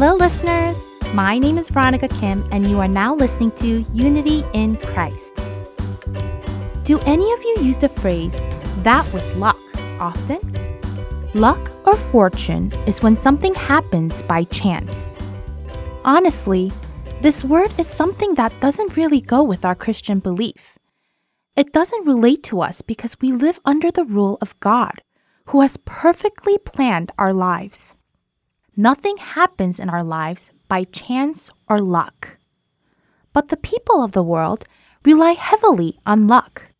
Hello, listeners. My name is Veronica Kim, and you are now listening to Unity in Christ. Do any of you use the phrase, that was luck, often? Luck or fortune is when something happens by chance. Honestly, this word is something that doesn't really go with our Christian belief. It doesn't relate to us because we live under the rule of God, who has perfectly planned our lives. Nothing happens in our lives by chance or luck. But the people of the world rely heavily on luck.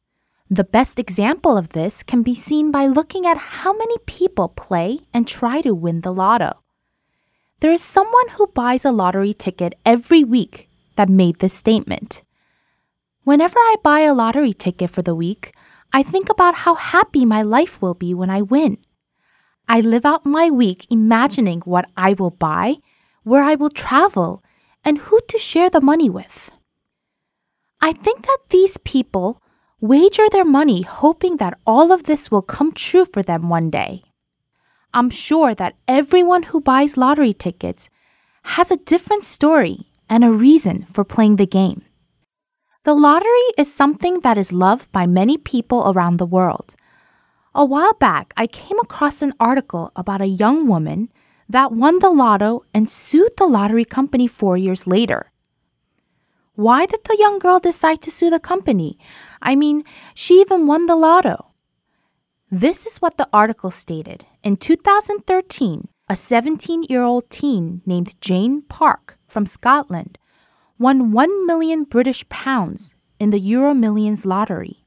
The best example of this can be seen by looking at how many people play and try to win the lotto. There is someone who buys a lottery ticket every week that made this statement. Whenever I buy a lottery ticket for the week, I think about how happy my life will be when I win. I live out my week imagining what I will buy, where I will travel, and who to share the money with. I think that these people wager their money hoping that all of this will come true for them one day. I'm sure that everyone who buys lottery tickets has a different story and a reason for playing the game. The lottery is something that is loved by many people around the world. A while back, I came across an article about a young woman that won the lotto and sued the lottery company four years later. Why did the young girl decide to sue the company? I mean, she even won the lotto. This is what the article stated. In 2013, a 17 year old teen named Jane Park from Scotland won 1 million British pounds in the Euro Millions lottery.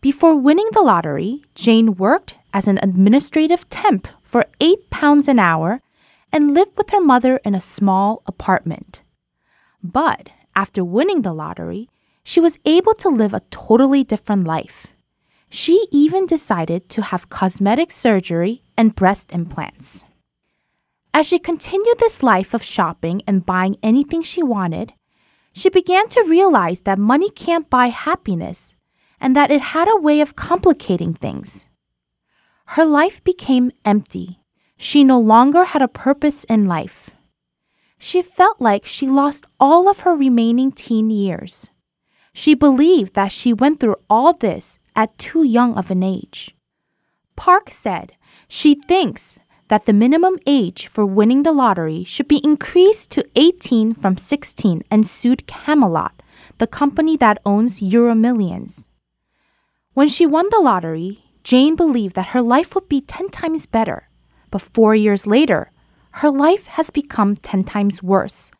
Before winning the lottery, Jane worked as an administrative temp for 8 pounds an hour and lived with her mother in a small apartment. But after winning the lottery, she was able to live a totally different life. She even decided to have cosmetic surgery and breast implants. As she continued this life of shopping and buying anything she wanted, she began to realize that money can't buy happiness and that it had a way of complicating things. Her life became empty. She no longer had a purpose in life. She felt like she lost all of her remaining teen years. She believed that she went through all this at too young of an age. Park said she thinks that the minimum age for winning the lottery should be increased to 18 from 16 and sued Camelot, the company that owns Euro Millions. When she won the lottery, Jane believed that her life would be 10 times better. But four years later, her life has become 10 times worse.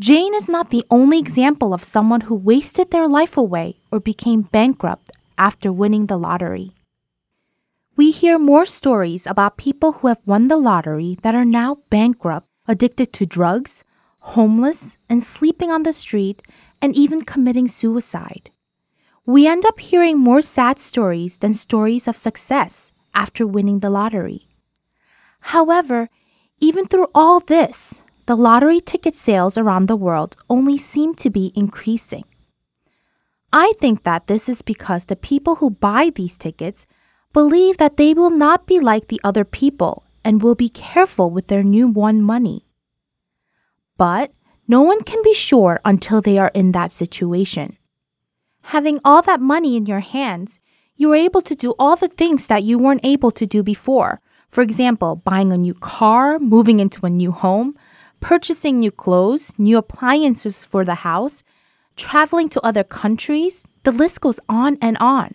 Jane is not the only example of someone who wasted their life away or became bankrupt after winning the lottery. We hear more stories about people who have won the lottery that are now bankrupt, addicted to drugs, homeless, and sleeping on the street, and even committing suicide we end up hearing more sad stories than stories of success after winning the lottery. However, even through all this, the lottery ticket sales around the world only seem to be increasing. I think that this is because the people who buy these tickets believe that they will not be like the other people and will be careful with their new won money. But no one can be sure until they are in that situation having all that money in your hands, you are able to do all the things that you weren't able to do before. For example, buying a new car, moving into a new home, purchasing new clothes, new appliances for the house, traveling to other countries. The list goes on and on.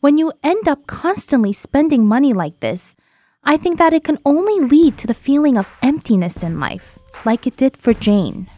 When you end up constantly spending money like this, I think that it can only lead to the feeling of emptiness in life, like it did for Jane.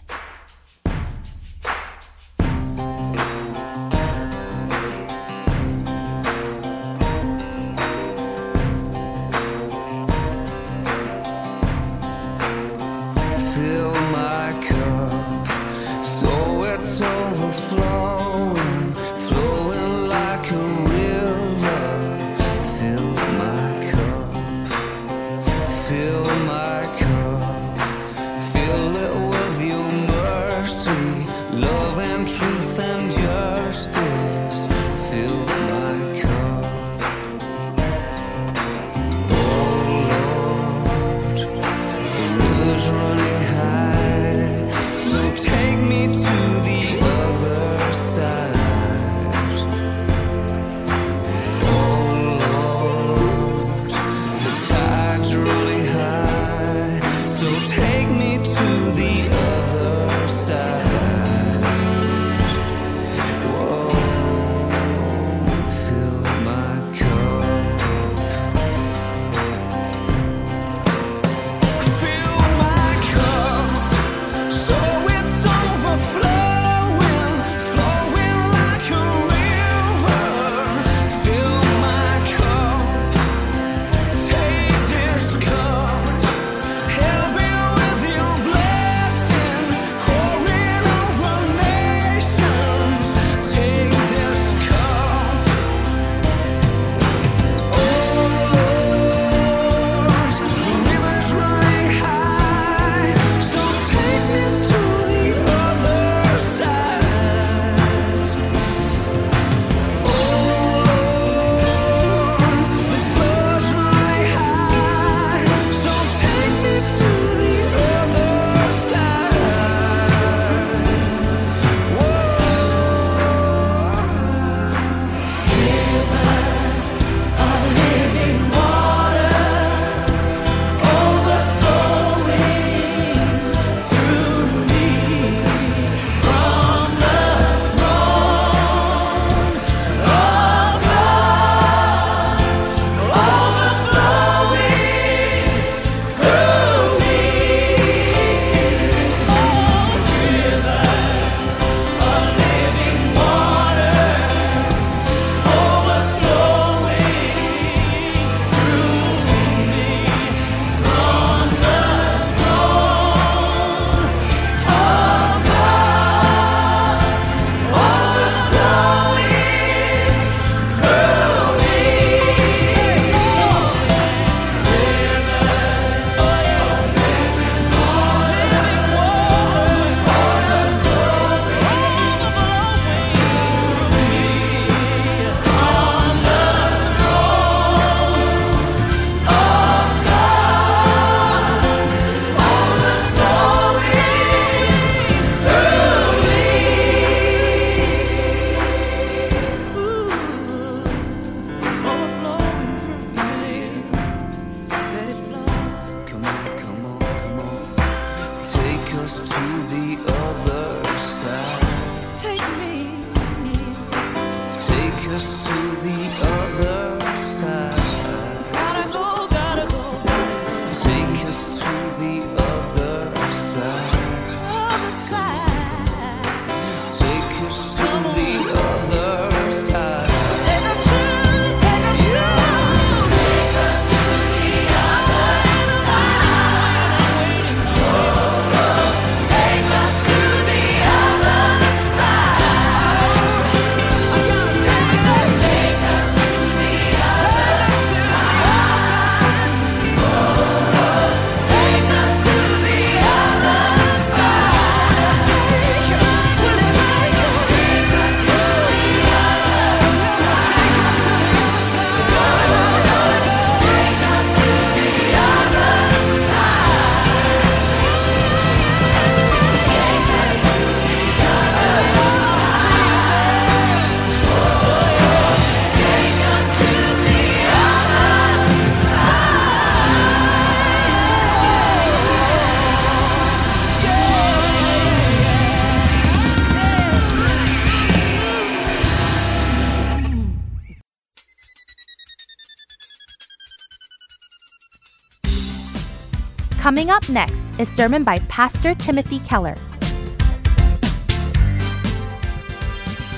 Coming up next is sermon by Pastor Timothy Keller.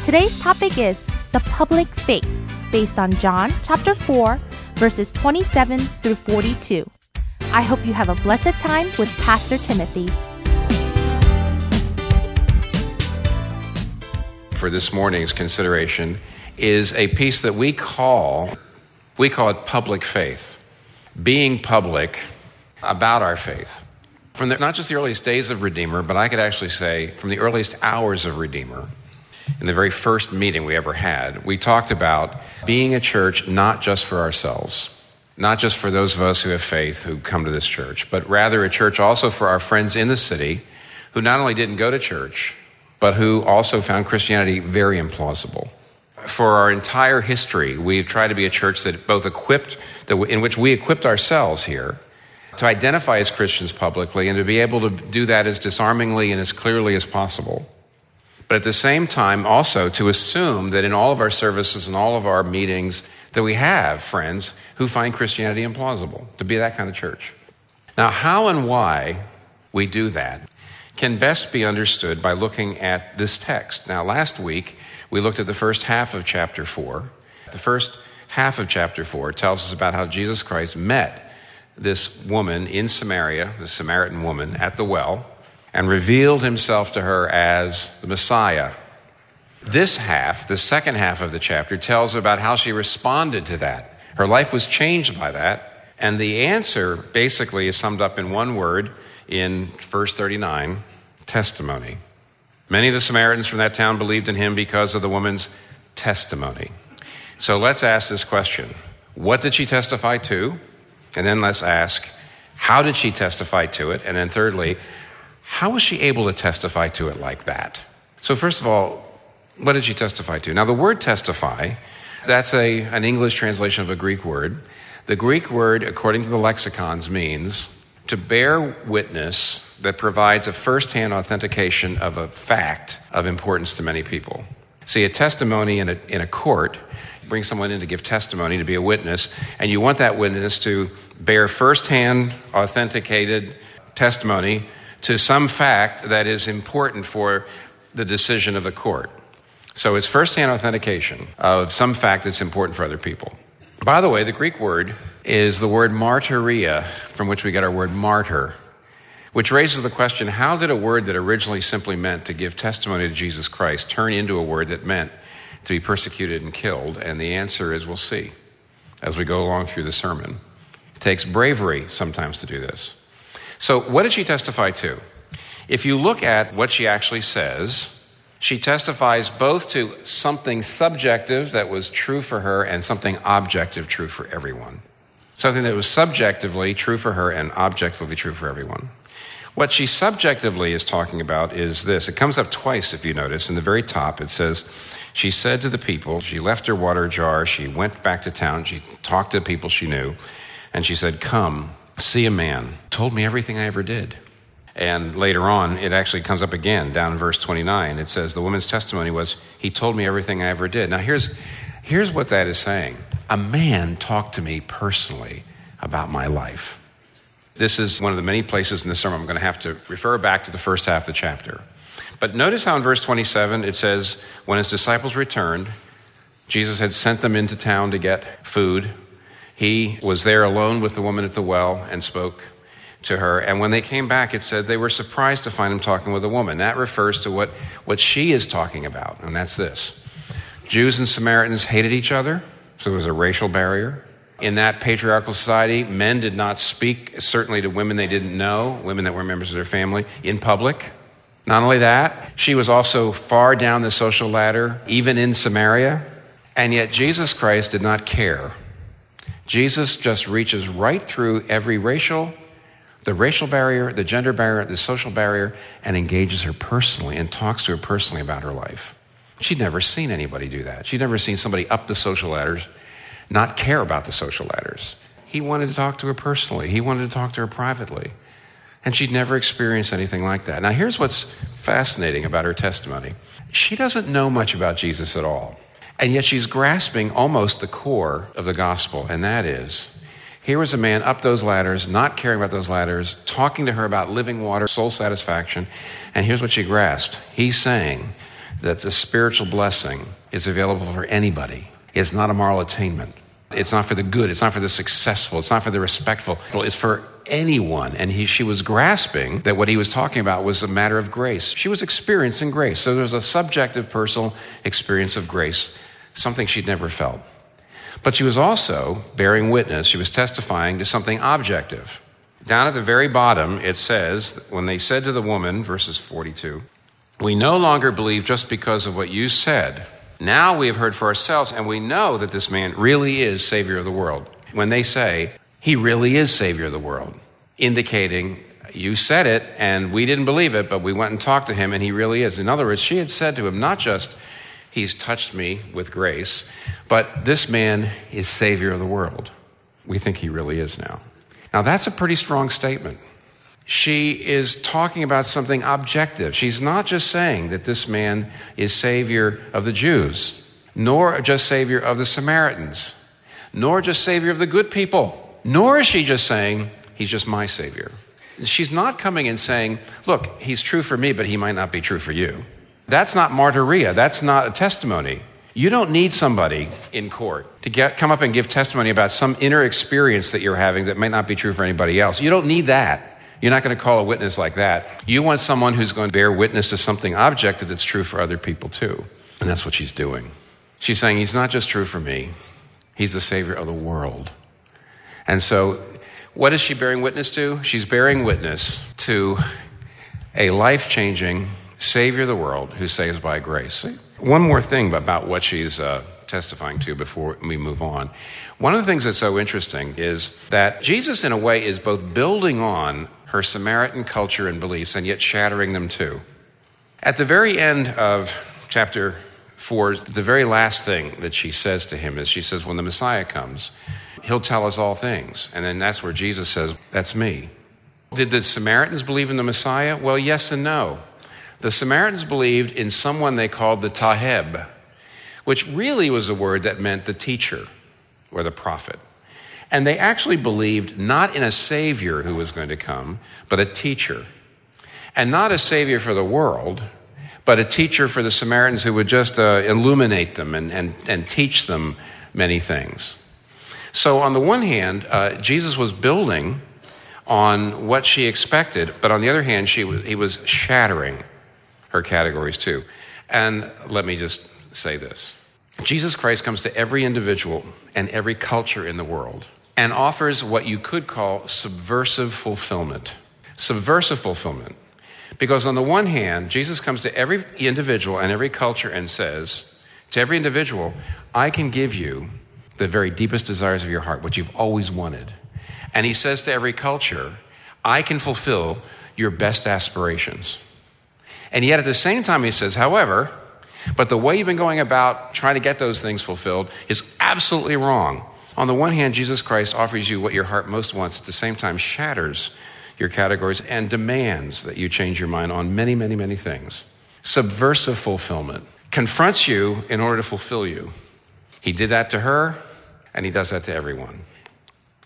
Today's topic is the public faith, based on John chapter 4, verses 27 through 42. I hope you have a blessed time with Pastor Timothy. for this morning's consideration is a piece that we call we call it public faith being public about our faith from the, not just the earliest days of redeemer but i could actually say from the earliest hours of redeemer in the very first meeting we ever had we talked about being a church not just for ourselves not just for those of us who have faith who come to this church but rather a church also for our friends in the city who not only didn't go to church but who also found Christianity very implausible. For our entire history, we've tried to be a church that both equipped, that in which we equipped ourselves here to identify as Christians publicly and to be able to do that as disarmingly and as clearly as possible. But at the same time, also to assume that in all of our services and all of our meetings, that we have friends who find Christianity implausible, to be that kind of church. Now, how and why we do that can best be understood by looking at this text. Now, last week, we looked at the first half of chapter 4. The first half of chapter 4 tells us about how Jesus Christ met this woman in Samaria, the Samaritan woman, at the well, and revealed himself to her as the Messiah. This half, the second half of the chapter, tells about how she responded to that. Her life was changed by that, and the answer basically is summed up in one word in verse 39 testimony. Many of the Samaritans from that town believed in him because of the woman's testimony. So let's ask this question What did she testify to? And then let's ask, How did she testify to it? And then thirdly, how was she able to testify to it like that? So, first of all, what did she testify to? Now, the word testify, that's a, an English translation of a Greek word. The Greek word, according to the lexicons, means to bear witness that provides a firsthand authentication of a fact of importance to many people. See, a testimony in a, in a court, bring someone in to give testimony, to be a witness, and you want that witness to bear firsthand authenticated testimony to some fact that is important for the decision of the court. So it's firsthand authentication of some fact that's important for other people. By the way, the Greek word is the word martyria, from which we get our word martyr, which raises the question how did a word that originally simply meant to give testimony to Jesus Christ turn into a word that meant to be persecuted and killed? And the answer is we'll see as we go along through the sermon. It takes bravery sometimes to do this. So, what did she testify to? If you look at what she actually says, she testifies both to something subjective that was true for her and something objective true for everyone. Something that was subjectively true for her and objectively true for everyone. What she subjectively is talking about is this. It comes up twice, if you notice. In the very top, it says, She said to the people, she left her water jar, she went back to town, she talked to the people she knew, and she said, Come, see a man, told me everything I ever did. And later on, it actually comes up again down in verse 29. It says, The woman's testimony was, He told me everything I ever did. Now, here's, Here's what that is saying a man talked to me personally about my life. This is one of the many places in the sermon I'm going to have to refer back to the first half of the chapter. But notice how in verse 27 it says, When his disciples returned, Jesus had sent them into town to get food. He was there alone with the woman at the well and spoke to her. And when they came back, it said they were surprised to find him talking with a woman. That refers to what, what she is talking about, and that's this Jews and Samaritans hated each other, so there was a racial barrier. In that patriarchal society, men did not speak, certainly to women they didn't know, women that were members of their family, in public. Not only that, she was also far down the social ladder, even in Samaria. And yet, Jesus Christ did not care. Jesus just reaches right through every racial, the racial barrier, the gender barrier, the social barrier, and engages her personally and talks to her personally about her life. She'd never seen anybody do that. She'd never seen somebody up the social ladders not care about the social ladders. He wanted to talk to her personally, he wanted to talk to her privately. And she'd never experienced anything like that. Now, here's what's fascinating about her testimony she doesn't know much about Jesus at all. And yet she's grasping almost the core of the gospel, and that is here was a man up those ladders, not caring about those ladders, talking to her about living water, soul satisfaction. And here's what she grasped He's saying that the spiritual blessing is available for anybody, it's not a moral attainment. It's not for the good. It's not for the successful. It's not for the respectful. It's for anyone. And he, she was grasping that what he was talking about was a matter of grace. She was experiencing grace. So there's a subjective personal experience of grace, something she'd never felt. But she was also bearing witness, she was testifying to something objective. Down at the very bottom, it says, when they said to the woman, verses 42, We no longer believe just because of what you said. Now we have heard for ourselves, and we know that this man really is Savior of the world. When they say, He really is Savior of the world, indicating you said it and we didn't believe it, but we went and talked to him and he really is. In other words, she had said to him, not just, He's touched me with grace, but this man is Savior of the world. We think he really is now. Now, that's a pretty strong statement she is talking about something objective. She's not just saying that this man is Savior of the Jews, nor just Savior of the Samaritans, nor just Savior of the good people, nor is she just saying, He's just my Savior. She's not coming and saying, Look, He's true for me, but He might not be true for you. That's not martyria. That's not a testimony. You don't need somebody in court to get, come up and give testimony about some inner experience that you're having that might not be true for anybody else. You don't need that. You're not going to call a witness like that. You want someone who's going to bear witness to something objective that's true for other people too. And that's what she's doing. She's saying, He's not just true for me, He's the Savior of the world. And so, what is she bearing witness to? She's bearing witness to a life changing Savior of the world who saves by grace. One more thing about what she's uh, testifying to before we move on. One of the things that's so interesting is that Jesus, in a way, is both building on her Samaritan culture and beliefs and yet shattering them too. At the very end of chapter 4, the very last thing that she says to him is she says, When the Messiah comes, he'll tell us all things. And then that's where Jesus says, That's me. Did the Samaritans believe in the Messiah? Well, yes and no. The Samaritans believed in someone they called the Taheb, which really was a word that meant the teacher or the prophet. And they actually believed not in a savior who was going to come, but a teacher. And not a savior for the world, but a teacher for the Samaritans who would just uh, illuminate them and, and, and teach them many things. So, on the one hand, uh, Jesus was building on what she expected, but on the other hand, she was, he was shattering her categories too. And let me just say this Jesus Christ comes to every individual and every culture in the world and offers what you could call subversive fulfillment. Subversive fulfillment. Because on the one hand, Jesus comes to every individual and every culture and says, to every individual, I can give you the very deepest desires of your heart, what you've always wanted. And he says to every culture, I can fulfill your best aspirations. And yet at the same time, he says, however, but the way you've been going about trying to get those things fulfilled is absolutely wrong. On the one hand, Jesus Christ offers you what your heart most wants, at the same time, shatters your categories and demands that you change your mind on many, many, many things. Subversive fulfillment confronts you in order to fulfill you. He did that to her, and he does that to everyone.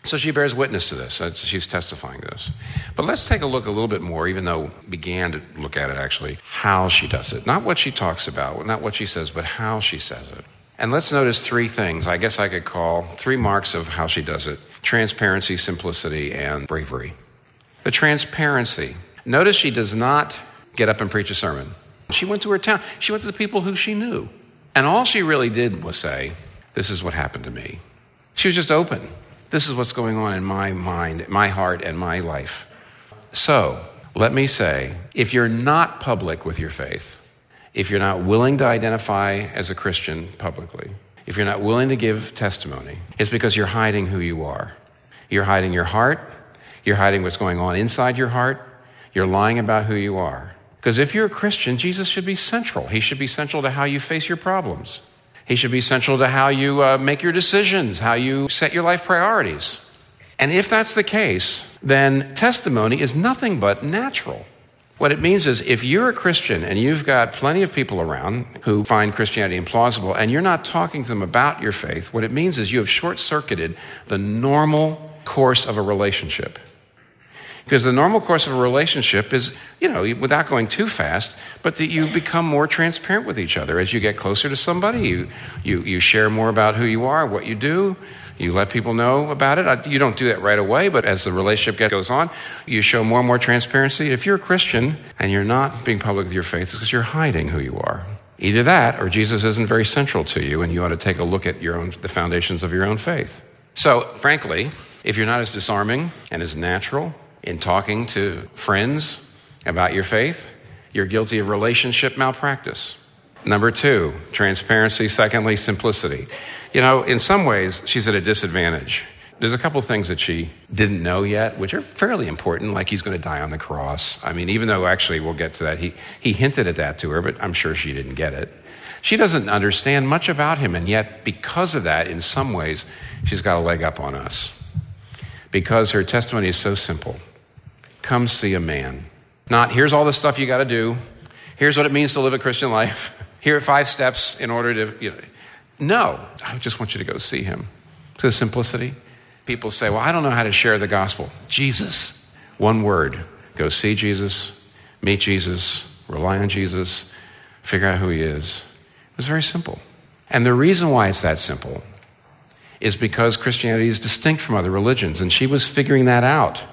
So she bears witness to this. She's testifying to this. But let's take a look a little bit more, even though began to look at it actually, how she does it. Not what she talks about, not what she says, but how she says it. And let's notice three things I guess I could call three marks of how she does it transparency, simplicity, and bravery. The transparency. Notice she does not get up and preach a sermon. She went to her town, she went to the people who she knew. And all she really did was say, This is what happened to me. She was just open. This is what's going on in my mind, my heart, and my life. So, let me say if you're not public with your faith, if you're not willing to identify as a Christian publicly, if you're not willing to give testimony, it's because you're hiding who you are. You're hiding your heart, you're hiding what's going on inside your heart, you're lying about who you are. Because if you're a Christian, Jesus should be central. He should be central to how you face your problems. He should be central to how you uh, make your decisions, how you set your life priorities. And if that's the case, then testimony is nothing but natural. What it means is if you're a Christian and you've got plenty of people around who find Christianity implausible and you're not talking to them about your faith, what it means is you have short circuited the normal course of a relationship. Because the normal course of a relationship is, you know, without going too fast, but that you become more transparent with each other. As you get closer to somebody, you, you, you share more about who you are, what you do. You let people know about it. You don't do that right away, but as the relationship goes on, you show more and more transparency. If you're a Christian and you're not being public with your faith, it's because you're hiding who you are. Either that or Jesus isn't very central to you, and you ought to take a look at your own, the foundations of your own faith. So, frankly, if you're not as disarming and as natural in talking to friends about your faith, you're guilty of relationship malpractice. Number two, transparency. Secondly, simplicity. You know, in some ways, she's at a disadvantage. There's a couple things that she didn't know yet, which are fairly important, like he's going to die on the cross. I mean, even though actually we'll get to that, he, he hinted at that to her, but I'm sure she didn't get it. She doesn't understand much about him, and yet, because of that, in some ways, she's got a leg up on us. Because her testimony is so simple. Come see a man. Not, here's all the stuff you got to do. Here's what it means to live a Christian life. Here are five steps in order to, you know. No, I just want you to go see him. To The simplicity. People say, well, I don't know how to share the gospel. Jesus. One word. Go see Jesus, meet Jesus, rely on Jesus, figure out who he is. It was very simple. And the reason why it's that simple is because Christianity is distinct from other religions, and she was figuring that out.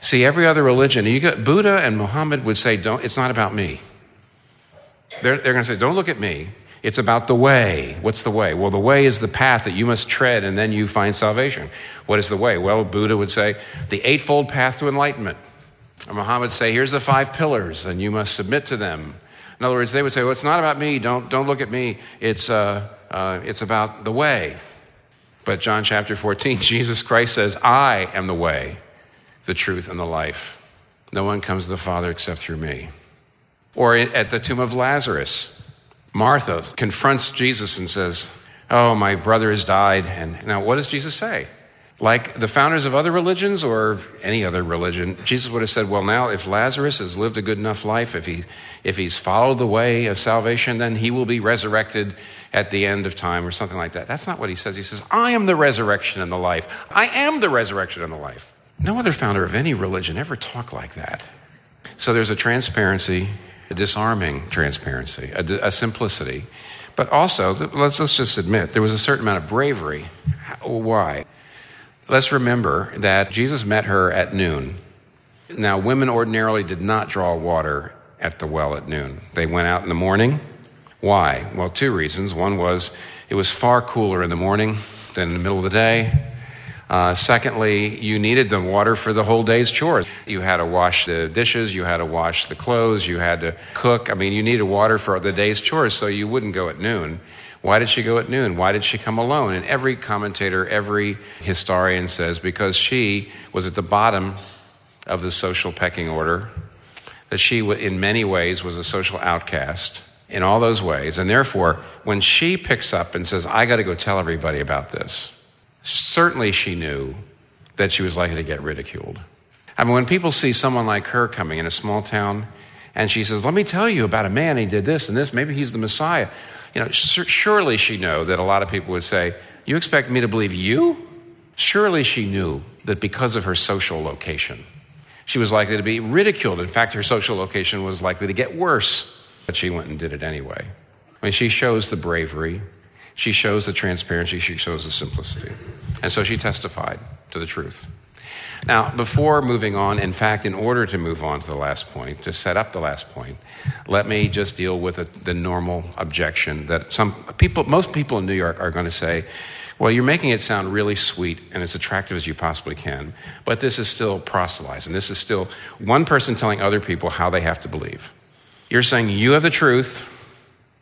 See, every other religion, you Buddha and Muhammad would say, don't, it's not about me. They're, they're going to say, don't look at me. It's about the way. What's the way? Well, the way is the path that you must tread and then you find salvation. What is the way? Well, Buddha would say, the eightfold path to enlightenment. Or Muhammad would say, here's the five pillars and you must submit to them. In other words, they would say, well, it's not about me. Don't, don't look at me. It's, uh, uh, it's about the way. But John chapter 14, Jesus Christ says, I am the way the truth, and the life. No one comes to the Father except through me. Or at the tomb of Lazarus, Martha confronts Jesus and says, Oh, my brother has died. And now, what does Jesus say? Like the founders of other religions or any other religion, Jesus would have said, Well, now, if Lazarus has lived a good enough life, if, he, if he's followed the way of salvation, then he will be resurrected at the end of time or something like that. That's not what he says. He says, I am the resurrection and the life. I am the resurrection and the life. No other founder of any religion ever talked like that. So there's a transparency, a disarming transparency, a, a simplicity, but also, let's, let's just admit, there was a certain amount of bravery. Why? Let's remember that Jesus met her at noon. Now, women ordinarily did not draw water at the well at noon. They went out in the morning. Why? Well, two reasons. One was it was far cooler in the morning than in the middle of the day. Uh, secondly, you needed the water for the whole day's chores. You had to wash the dishes, you had to wash the clothes, you had to cook. I mean, you needed water for the day's chores, so you wouldn't go at noon. Why did she go at noon? Why did she come alone? And every commentator, every historian says because she was at the bottom of the social pecking order, that she, in many ways, was a social outcast in all those ways. And therefore, when she picks up and says, I got to go tell everybody about this, Certainly, she knew that she was likely to get ridiculed. I mean, when people see someone like her coming in a small town and she says, Let me tell you about a man, he did this and this, maybe he's the Messiah. You know, surely she knew that a lot of people would say, You expect me to believe you? Surely she knew that because of her social location, she was likely to be ridiculed. In fact, her social location was likely to get worse. But she went and did it anyway. I mean, she shows the bravery, she shows the transparency, she shows the simplicity. And so she testified to the truth. Now, before moving on, in fact, in order to move on to the last point, to set up the last point, let me just deal with a, the normal objection that some people, most people in New York are going to say, well, you're making it sound really sweet and as attractive as you possibly can, but this is still proselytizing. This is still one person telling other people how they have to believe. You're saying you have the truth,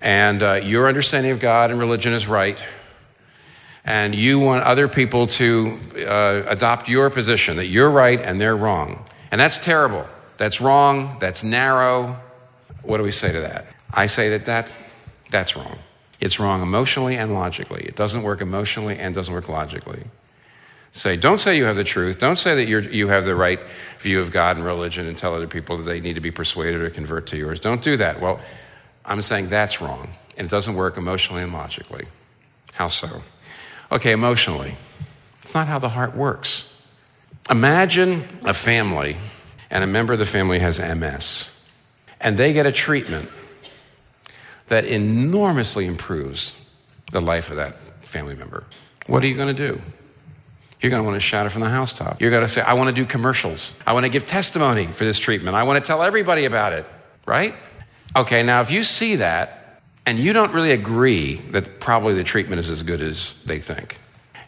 and uh, your understanding of God and religion is right, and you want other people to uh, adopt your position that you're right and they're wrong. And that's terrible. That's wrong. That's narrow. What do we say to that? I say that, that that's wrong. It's wrong emotionally and logically. It doesn't work emotionally and doesn't work logically. Say, don't say you have the truth. Don't say that you you have the right view of God and religion and tell other people that they need to be persuaded or convert to yours. Don't do that. Well, I'm saying that's wrong, and it doesn't work emotionally and logically. How so? Okay, emotionally. It's not how the heart works. Imagine a family, and a member of the family has MS, and they get a treatment that enormously improves the life of that family member. What are you going to do? You're going to want to shout it from the housetop. You're going to say, I want to do commercials. I want to give testimony for this treatment. I want to tell everybody about it, right? Okay, now if you see that and you don't really agree that probably the treatment is as good as they think,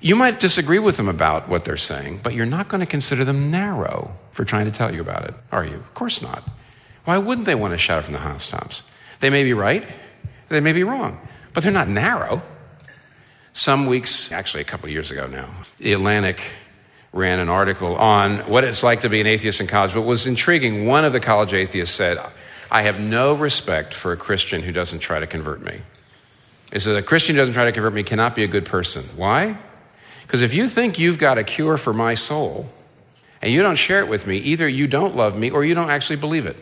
you might disagree with them about what they're saying, but you're not going to consider them narrow for trying to tell you about it, are you? Of course not. Why wouldn't they want to shout it from the housetops? They may be right, they may be wrong, but they're not narrow. Some weeks, actually a couple of years ago now, The Atlantic ran an article on what it's like to be an atheist in college. But was intriguing, one of the college atheists said, I have no respect for a Christian who doesn't try to convert me. He said, A Christian who doesn't try to convert me cannot be a good person. Why? Because if you think you've got a cure for my soul and you don't share it with me, either you don't love me or you don't actually believe it.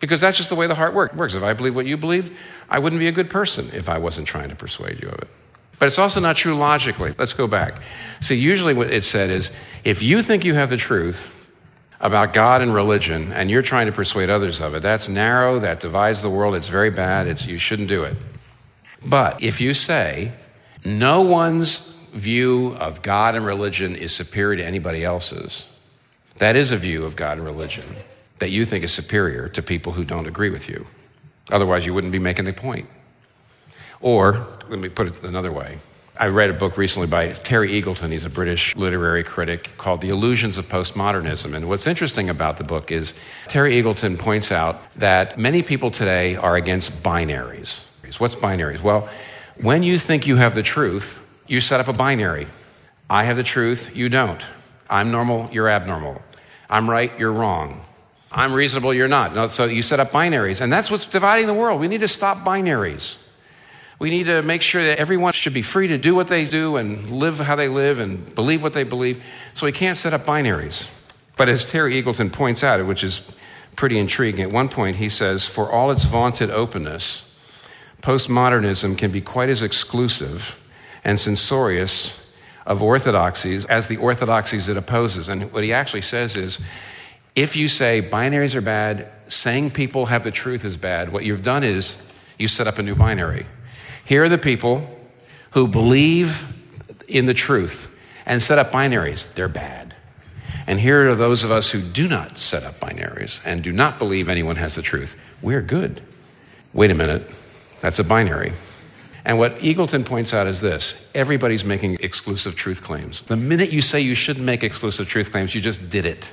Because that's just the way the heart works. If I believe what you believe, I wouldn't be a good person if I wasn't trying to persuade you of it. But it's also not true logically. Let's go back. See, usually what it said is if you think you have the truth about God and religion and you're trying to persuade others of it, that's narrow, that divides the world, it's very bad, it's, you shouldn't do it. But if you say no one's view of God and religion is superior to anybody else's, that is a view of God and religion that you think is superior to people who don't agree with you. Otherwise, you wouldn't be making the point. Or, let me put it another way. I read a book recently by Terry Eagleton. He's a British literary critic called The Illusions of Postmodernism. And what's interesting about the book is Terry Eagleton points out that many people today are against binaries. What's binaries? Well, when you think you have the truth, you set up a binary. I have the truth, you don't. I'm normal, you're abnormal. I'm right, you're wrong. I'm reasonable, you're not. So you set up binaries. And that's what's dividing the world. We need to stop binaries. We need to make sure that everyone should be free to do what they do and live how they live and believe what they believe. So we can't set up binaries. But as Terry Eagleton points out, which is pretty intriguing, at one point he says, for all its vaunted openness, postmodernism can be quite as exclusive and censorious of orthodoxies as the orthodoxies it opposes. And what he actually says is, if you say binaries are bad, saying people have the truth is bad, what you've done is you set up a new binary. Here are the people who believe in the truth and set up binaries. They're bad. And here are those of us who do not set up binaries and do not believe anyone has the truth. We're good. Wait a minute. That's a binary. And what Eagleton points out is this everybody's making exclusive truth claims. The minute you say you shouldn't make exclusive truth claims, you just did it.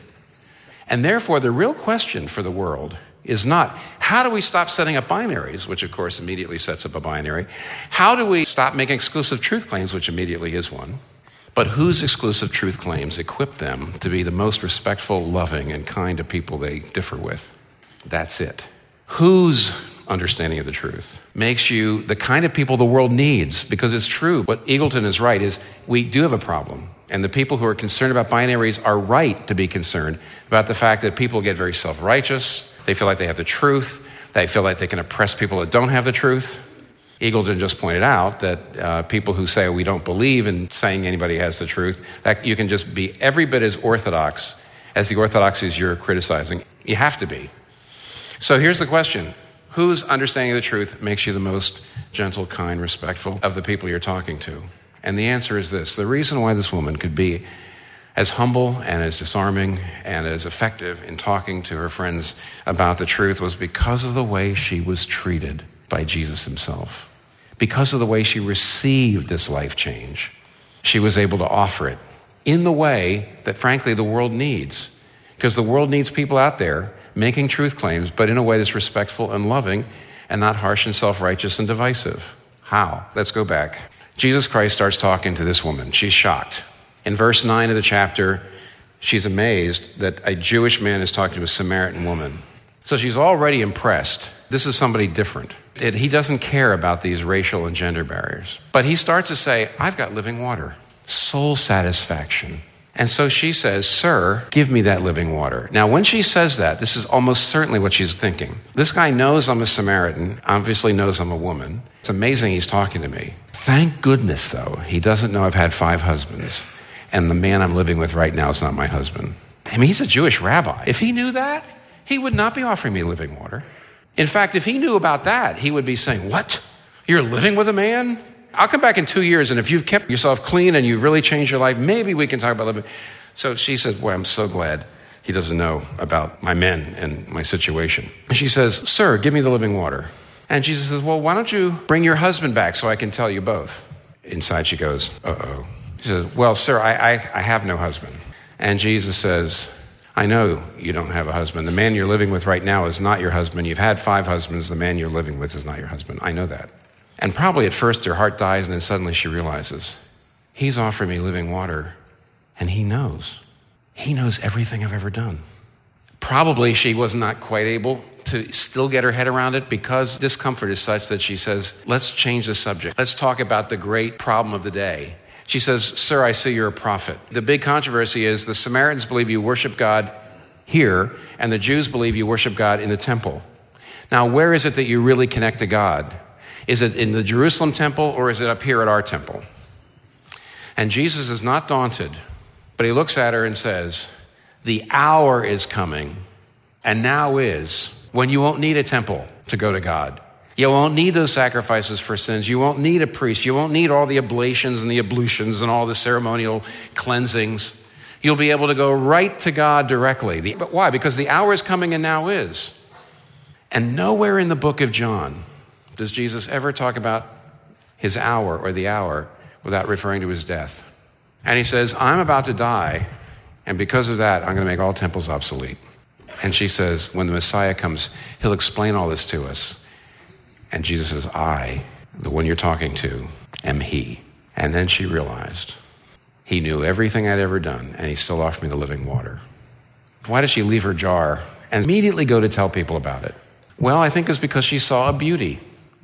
And therefore, the real question for the world is not how do we stop setting up binaries, which of course immediately sets up a binary? How do we stop making exclusive truth claims, which immediately is one? But whose exclusive truth claims equip them to be the most respectful, loving, and kind to people they differ with? That's it. Whose understanding of the truth makes you the kind of people the world needs? Because it's true. What Eagleton is right is we do have a problem. And the people who are concerned about binaries are right to be concerned about the fact that people get very self righteous, they feel like they have the truth. They feel like they can oppress people that don't have the truth. Eagleton just pointed out that uh, people who say we don't believe in saying anybody has the truth, that you can just be every bit as orthodox as the orthodoxies you're criticizing. You have to be. So here's the question Whose understanding of the truth makes you the most gentle, kind, respectful of the people you're talking to? And the answer is this the reason why this woman could be as humble and as disarming and as effective in talking to her friends about the truth was because of the way she was treated by Jesus himself. Because of the way she received this life change, she was able to offer it in the way that, frankly, the world needs. Because the world needs people out there making truth claims, but in a way that's respectful and loving and not harsh and self righteous and divisive. How? Let's go back. Jesus Christ starts talking to this woman. She's shocked. In verse 9 of the chapter, she's amazed that a Jewish man is talking to a Samaritan woman. So she's already impressed. This is somebody different. It, he doesn't care about these racial and gender barriers. But he starts to say, I've got living water, soul satisfaction. And so she says, Sir, give me that living water. Now, when she says that, this is almost certainly what she's thinking. This guy knows I'm a Samaritan, obviously knows I'm a woman. It's amazing he's talking to me. Thank goodness, though, he doesn't know I've had five husbands, and the man I'm living with right now is not my husband. I mean, he's a Jewish rabbi. If he knew that, he would not be offering me living water. In fact, if he knew about that, he would be saying, What? You're living with a man? I'll come back in two years, and if you've kept yourself clean and you've really changed your life, maybe we can talk about living. So she says, Boy, I'm so glad he doesn't know about my men and my situation. And she says, Sir, give me the living water. And Jesus says, Well, why don't you bring your husband back so I can tell you both? Inside she goes, Uh oh. She says, Well, sir, I, I, I have no husband. And Jesus says, I know you don't have a husband. The man you're living with right now is not your husband. You've had five husbands. The man you're living with is not your husband. I know that. And probably at first her heart dies, and then suddenly she realizes, He's offering me living water, and He knows. He knows everything I've ever done. Probably she was not quite able to still get her head around it because discomfort is such that she says, Let's change the subject. Let's talk about the great problem of the day. She says, Sir, I see you're a prophet. The big controversy is the Samaritans believe you worship God here, and the Jews believe you worship God in the temple. Now, where is it that you really connect to God? Is it in the Jerusalem temple or is it up here at our temple? And Jesus is not daunted, but he looks at her and says, The hour is coming, and now is, when you won't need a temple to go to God. You won't need those sacrifices for sins. You won't need a priest. You won't need all the oblations and the ablutions and all the ceremonial cleansings. You'll be able to go right to God directly. But why? Because the hour is coming and now is. And nowhere in the book of John does Jesus ever talk about his hour or the hour without referring to his death. And he says, I'm about to die, and because of that, I'm going to make all temples obsolete. And she says, when the Messiah comes, he'll explain all this to us. And Jesus says, I, the one you're talking to, am he. And then she realized he knew everything I'd ever done, and he still offered me the living water. Why does she leave her jar and immediately go to tell people about it? Well, I think it's because she saw a beauty.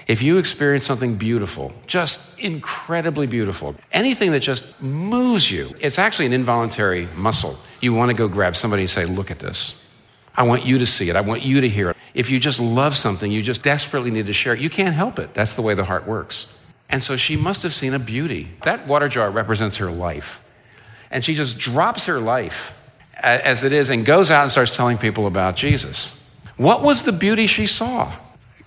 If you experience something beautiful, just incredibly beautiful, anything that just moves you, it's actually an involuntary muscle. You want to go grab somebody and say, Look at this. I want you to see it. I want you to hear it. If you just love something, you just desperately need to share it. You can't help it. That's the way the heart works. And so she must have seen a beauty. That water jar represents her life. And she just drops her life as it is and goes out and starts telling people about Jesus. What was the beauty she saw?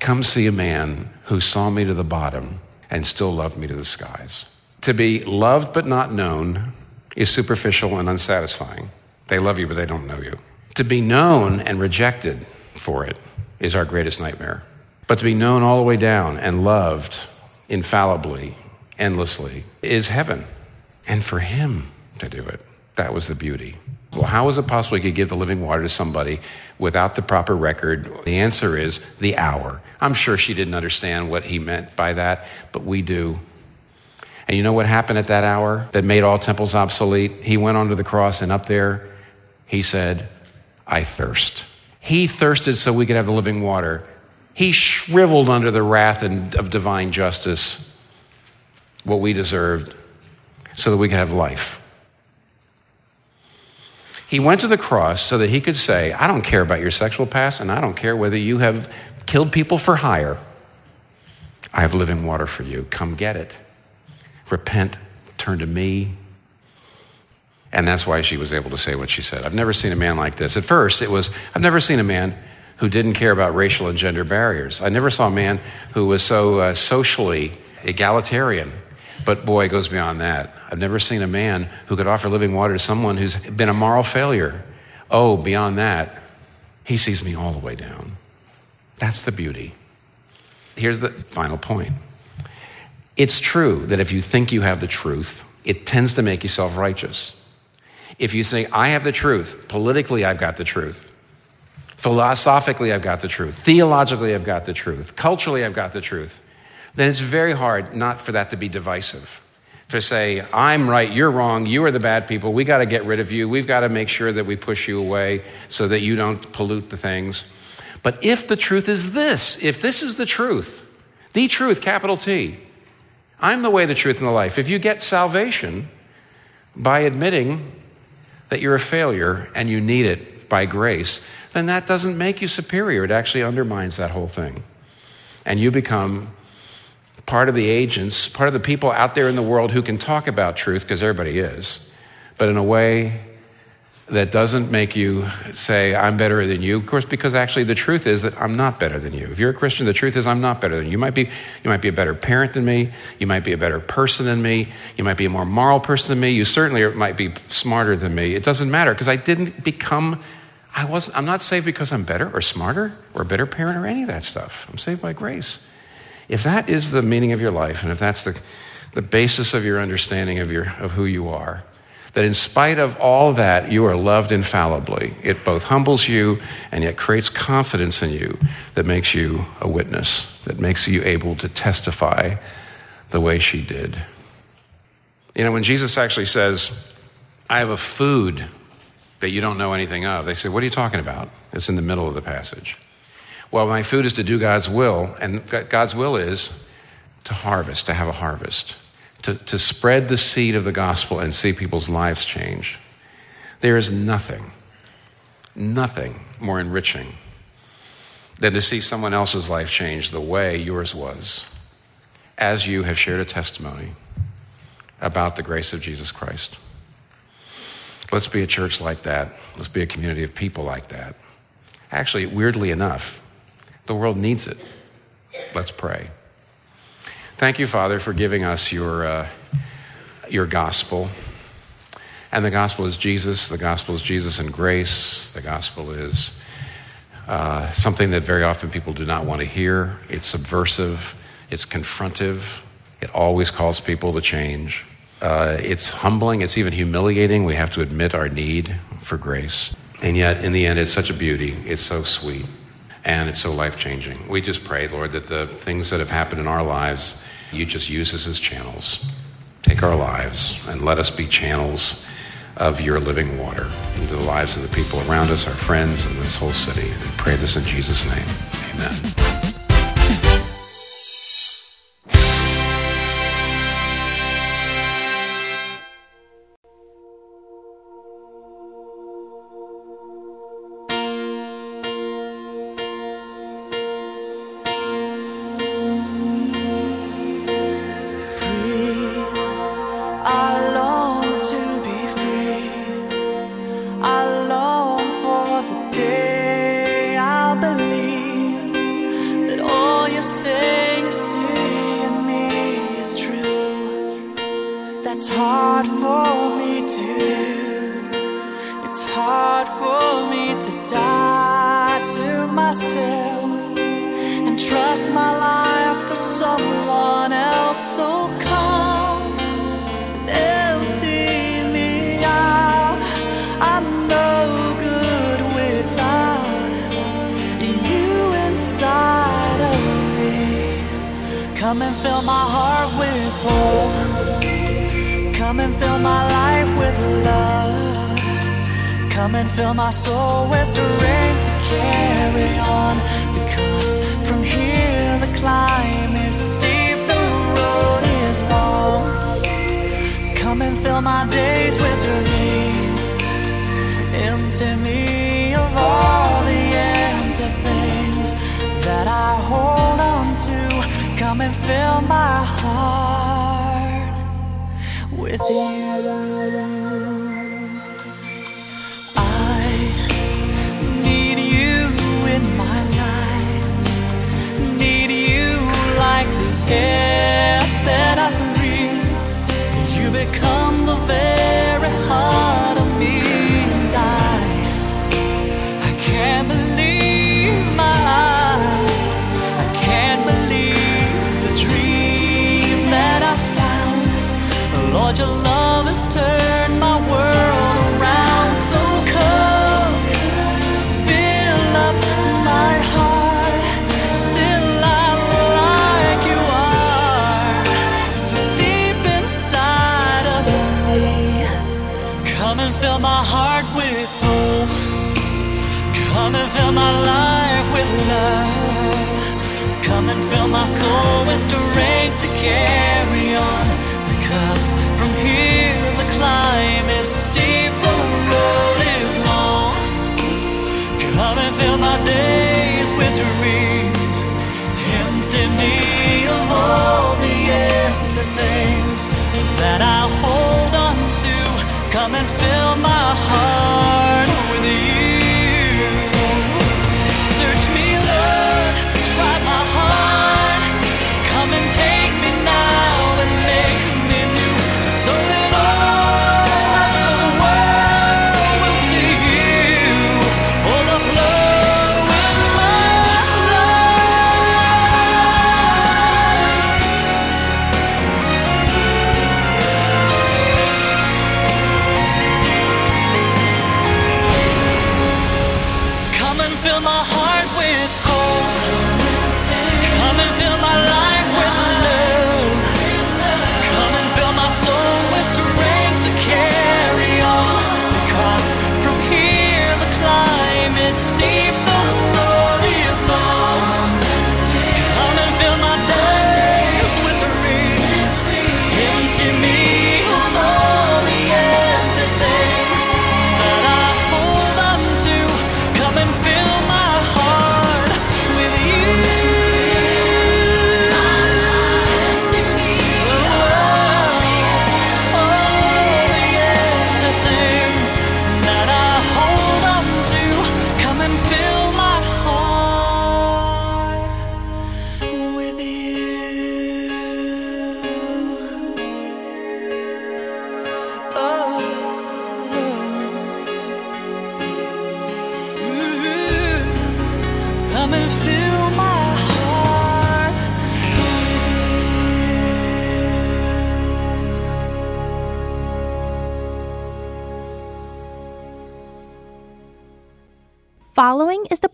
Come see a man who saw me to the bottom and still loved me to the skies. To be loved but not known is superficial and unsatisfying. They love you, but they don't know you. To be known and rejected for it is our greatest nightmare. But to be known all the way down and loved infallibly, endlessly, is heaven. And for him to do it, that was the beauty. Well, how is it possible he could give the living water to somebody without the proper record? The answer is the hour. I'm sure she didn't understand what he meant by that, but we do. And you know what happened at that hour that made all temples obsolete? He went onto the cross, and up there, he said, I thirst. He thirsted so we could have the living water. He shriveled under the wrath of divine justice, what we deserved, so that we could have life. He went to the cross so that he could say, I don't care about your sexual past, and I don't care whether you have killed people for hire. I have living water for you. Come get it. Repent, turn to me. And that's why she was able to say what she said. I've never seen a man like this. At first, it was, I've never seen a man who didn't care about racial and gender barriers. I never saw a man who was so uh, socially egalitarian. But boy, it goes beyond that. I've never seen a man who could offer living water to someone who's been a moral failure. Oh, beyond that, he sees me all the way down. That's the beauty. Here's the final point it's true that if you think you have the truth, it tends to make you self righteous. If you say, I have the truth, politically, I've got the truth. Philosophically, I've got the truth. Theologically, I've got the truth. Culturally, I've got the truth. Then it's very hard not for that to be divisive. To say, I'm right, you're wrong, you are the bad people, we got to get rid of you, we've got to make sure that we push you away so that you don't pollute the things. But if the truth is this, if this is the truth, the truth, capital T, I'm the way, the truth, and the life. If you get salvation by admitting that you're a failure and you need it by grace, then that doesn't make you superior. It actually undermines that whole thing. And you become part of the agents, part of the people out there in the world who can talk about truth, because everybody is, but in a way that doesn't make you say, I'm better than you. Of course, because actually the truth is that I'm not better than you. If you're a Christian, the truth is I'm not better than you. You might be, you might be a better parent than me. You might be a better person than me. You might be a more moral person than me. You certainly might be smarter than me. It doesn't matter because I didn't become, I was, I'm not saved because I'm better or smarter or a better parent or any of that stuff. I'm saved by grace. If that is the meaning of your life and if that's the, the basis of your understanding of, your, of who you are, that in spite of all that, you are loved infallibly. It both humbles you and yet creates confidence in you that makes you a witness, that makes you able to testify the way she did. You know, when Jesus actually says, I have a food that you don't know anything of, they say, What are you talking about? It's in the middle of the passage. Well, my food is to do God's will, and God's will is to harvest, to have a harvest to, to spread the seed of the gospel and see people's lives change. There is nothing, nothing more enriching than to see someone else's life change the way yours was as you have shared a testimony about the grace of Jesus Christ. Let's be a church like that. Let's be a community of people like that. Actually, weirdly enough, the world needs it. Let's pray. Thank you, Father, for giving us your, uh, your gospel. And the gospel is Jesus. The gospel is Jesus and grace. The gospel is uh, something that very often people do not want to hear. It's subversive, it's confrontive, it always calls people to change. Uh, it's humbling, it's even humiliating. We have to admit our need for grace. And yet, in the end, it's such a beauty. It's so sweet and it's so life changing. We just pray, Lord, that the things that have happened in our lives, you just use us as channels. Take our lives and let us be channels of your living water into the lives of the people around us, our friends, and this whole city. We pray this in Jesus' name. Amen. With strength with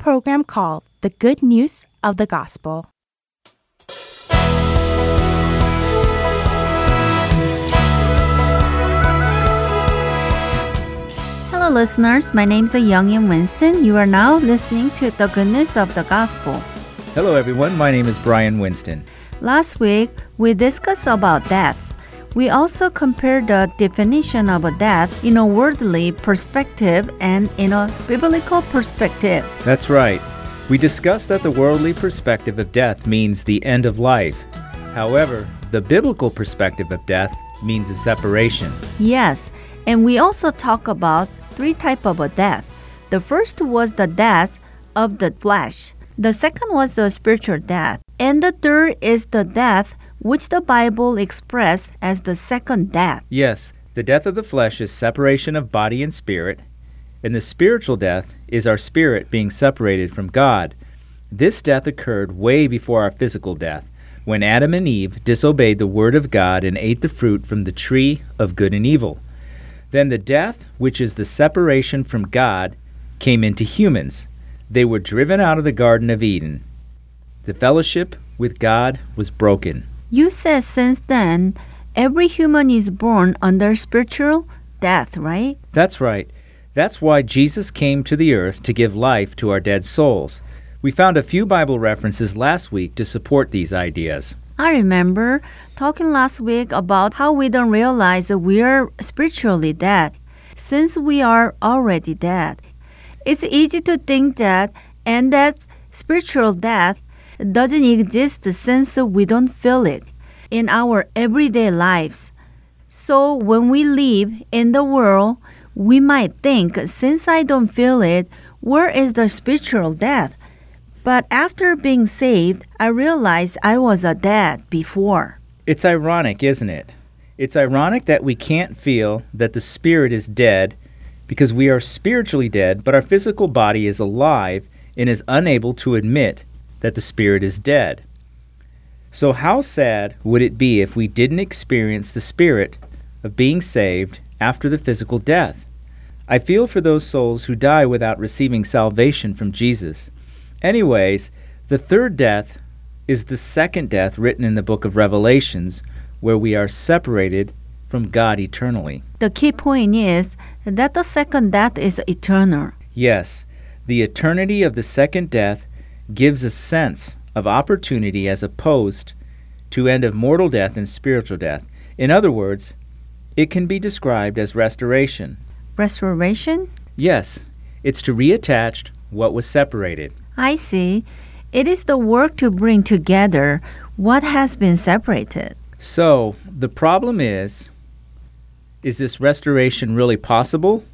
program called The Good News of the Gospel. Hello, listeners. My name is Young and Winston. You are now listening to the Good News of the Gospel. Hello, everyone. My name is Brian Winston. Last week, we discussed about death. We also compare the definition of a death in a worldly perspective and in a biblical perspective. That's right. We discussed that the worldly perspective of death means the end of life. However, the biblical perspective of death means a separation. Yes, and we also talk about three type of a death. The first was the death of the flesh. The second was the spiritual death. And the third is the death which the Bible expressed as the second death. Yes, the death of the flesh is separation of body and spirit, and the spiritual death is our spirit being separated from God. This death occurred way before our physical death, when Adam and Eve disobeyed the word of God and ate the fruit from the tree of good and evil. Then the death, which is the separation from God, came into humans. They were driven out of the Garden of Eden. The fellowship with God was broken. You said since then, every human is born under spiritual death, right? That's right. That's why Jesus came to the earth to give life to our dead souls. We found a few Bible references last week to support these ideas. I remember talking last week about how we don't realize that we are spiritually dead since we are already dead. It's easy to think that and that spiritual death doesn't exist since we don't feel it in our everyday lives. So when we live in the world, we might think, since I don't feel it, where is the spiritual death? But after being saved, I realized I was a dead before. It's ironic, isn't it? It's ironic that we can't feel that the spirit is dead because we are spiritually dead, but our physical body is alive and is unable to admit that the spirit is dead. So, how sad would it be if we didn't experience the spirit of being saved after the physical death? I feel for those souls who die without receiving salvation from Jesus. Anyways, the third death is the second death written in the book of Revelations, where we are separated from God eternally. The key point is that the second death is eternal. Yes, the eternity of the second death gives a sense of opportunity as opposed to end of mortal death and spiritual death. In other words, it can be described as restoration. Restoration? Yes, it's to reattach what was separated. I see. It is the work to bring together what has been separated. So, the problem is is this restoration really possible?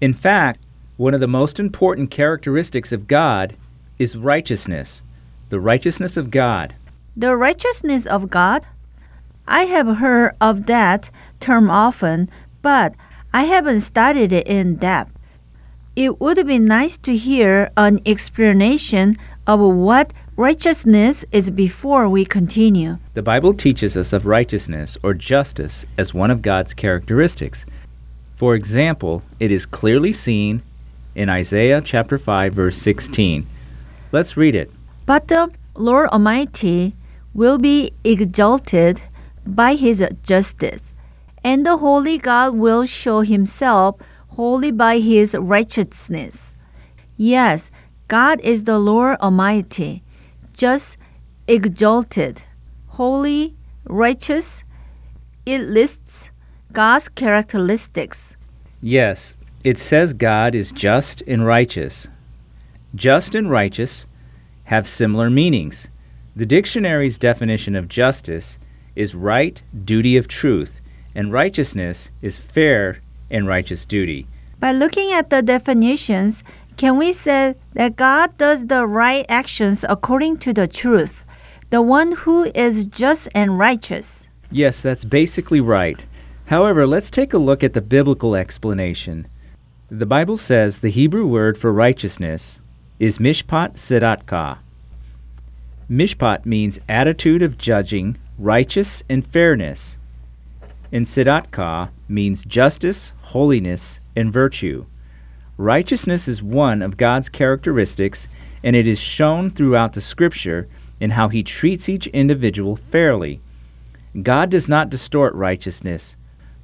In fact, one of the most important characteristics of God is righteousness, the righteousness of God. The righteousness of God? I have heard of that term often, but I haven't studied it in depth. It would be nice to hear an explanation of what righteousness is before we continue. The Bible teaches us of righteousness or justice as one of God's characteristics. For example, it is clearly seen in Isaiah chapter 5 verse 16. Let's read it. But the Lord Almighty will be exalted by his justice, and the holy God will show himself holy by his righteousness. Yes, God is the Lord Almighty, just exalted, holy, righteous. It lists God's characteristics. Yes, it says God is just and righteous. Just and righteous have similar meanings. The dictionary's definition of justice is right duty of truth, and righteousness is fair and righteous duty. By looking at the definitions, can we say that God does the right actions according to the truth, the one who is just and righteous? Yes, that's basically right. However, let's take a look at the biblical explanation. The Bible says the Hebrew word for righteousness is mishpat sidatka. Mishpat means attitude of judging, righteous, and fairness. And sidatka means justice, holiness, and virtue. Righteousness is one of God's characteristics, and it is shown throughout the Scripture in how He treats each individual fairly. God does not distort righteousness,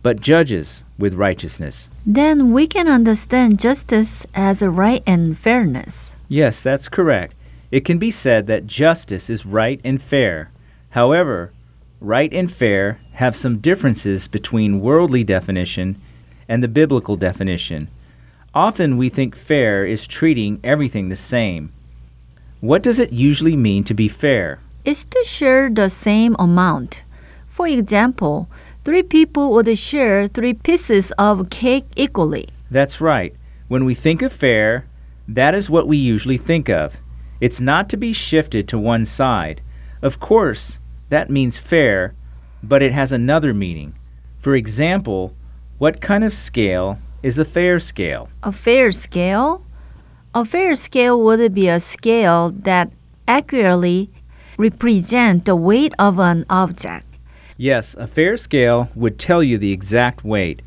but judges with righteousness. Then we can understand justice as a right and fairness. Yes, that's correct. It can be said that justice is right and fair. However, right and fair have some differences between worldly definition and the biblical definition. Often we think fair is treating everything the same. What does it usually mean to be fair? Is to share the same amount. For example, three people would share three pieces of cake equally. That's right. When we think of fair, that is what we usually think of. It's not to be shifted to one side. Of course, that means fair, but it has another meaning. For example, what kind of scale is a fair scale? A fair scale? A fair scale would be a scale that accurately represents the weight of an object. Yes, a fair scale would tell you the exact weight.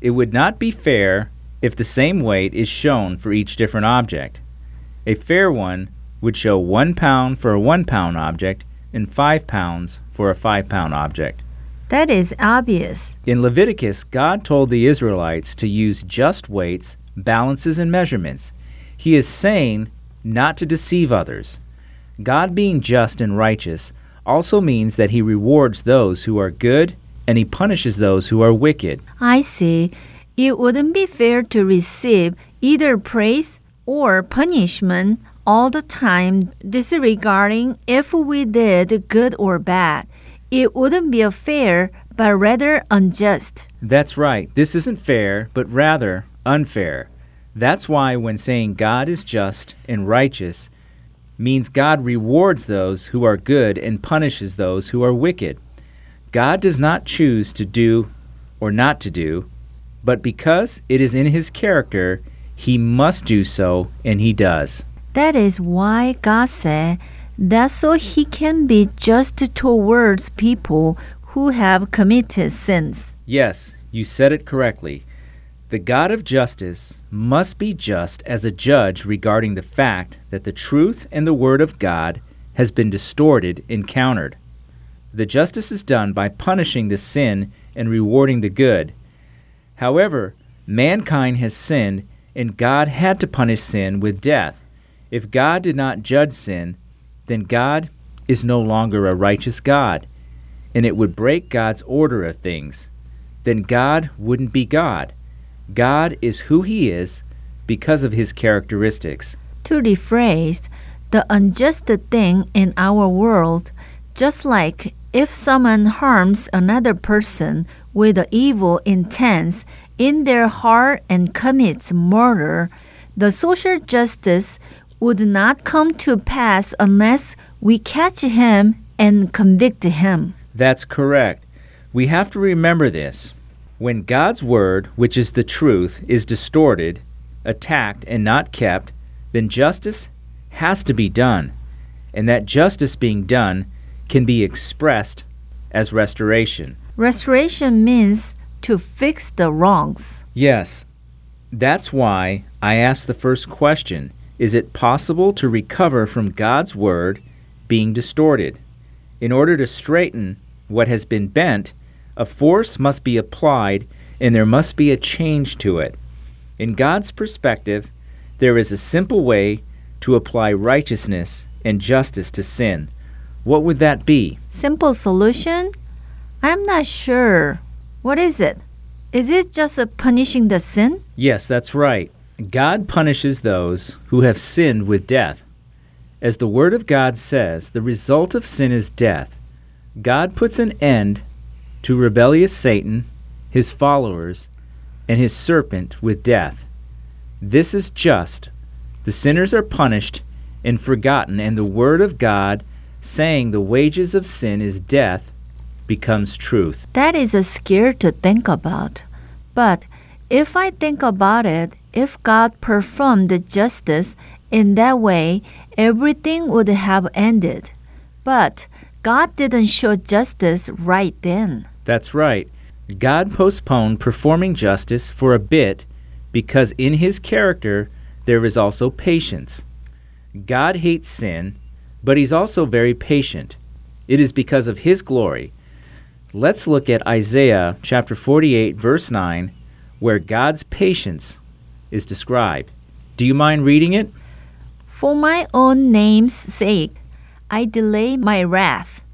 It would not be fair if the same weight is shown for each different object. A fair one would show one pound for a one pound object and five pounds for a five pound object. That is obvious. In Leviticus, God told the Israelites to use just weights, balances, and measurements. He is saying not to deceive others. God being just and righteous also means that He rewards those who are good and He punishes those who are wicked. I see. It wouldn't be fair to receive either praise or punishment all the time disregarding if we did good or bad. It wouldn't be fair, but rather unjust. That's right. This isn't fair, but rather unfair. That's why when saying God is just and righteous means God rewards those who are good and punishes those who are wicked. God does not choose to do or not to do, but because it is in his character, he must do so, and he does. That is why God said that so he can be just towards people who have committed sins. Yes, you said it correctly. The God of justice must be just as a judge regarding the fact that the truth and the Word of God has been distorted and countered. The justice is done by punishing the sin and rewarding the good. However, mankind has sinned, and God had to punish sin with death. If God did not judge sin, then God is no longer a righteous God, and it would break God's order of things. Then God wouldn't be God. God is who He is because of His characteristics. To rephrase, the unjust thing in our world, just like if someone harms another person with evil intents in their heart and commits murder, the social justice would not come to pass unless we catch him and convict him. That's correct. We have to remember this. When God's word, which is the truth, is distorted, attacked, and not kept, then justice has to be done. And that justice being done can be expressed as restoration. Restoration means to fix the wrongs. Yes, that's why I asked the first question Is it possible to recover from God's word being distorted? In order to straighten what has been bent, a force must be applied and there must be a change to it. In God's perspective, there is a simple way to apply righteousness and justice to sin. What would that be? Simple solution? I'm not sure. What is it? Is it just a punishing the sin? Yes, that's right. God punishes those who have sinned with death. As the Word of God says, the result of sin is death. God puts an end to rebellious Satan, his followers, and his serpent with death. This is just. The sinners are punished and forgotten, and the Word of God, saying the wages of sin is death, becomes truth. That is a scare to think about. But if I think about it, if God performed justice in that way, everything would have ended. But God didn't show justice right then. That's right. God postponed performing justice for a bit because in his character there is also patience. God hates sin, but he's also very patient. It is because of his glory. Let's look at Isaiah chapter 48, verse 9, where God's patience is described. Do you mind reading it? For my own name's sake, I delay my wrath.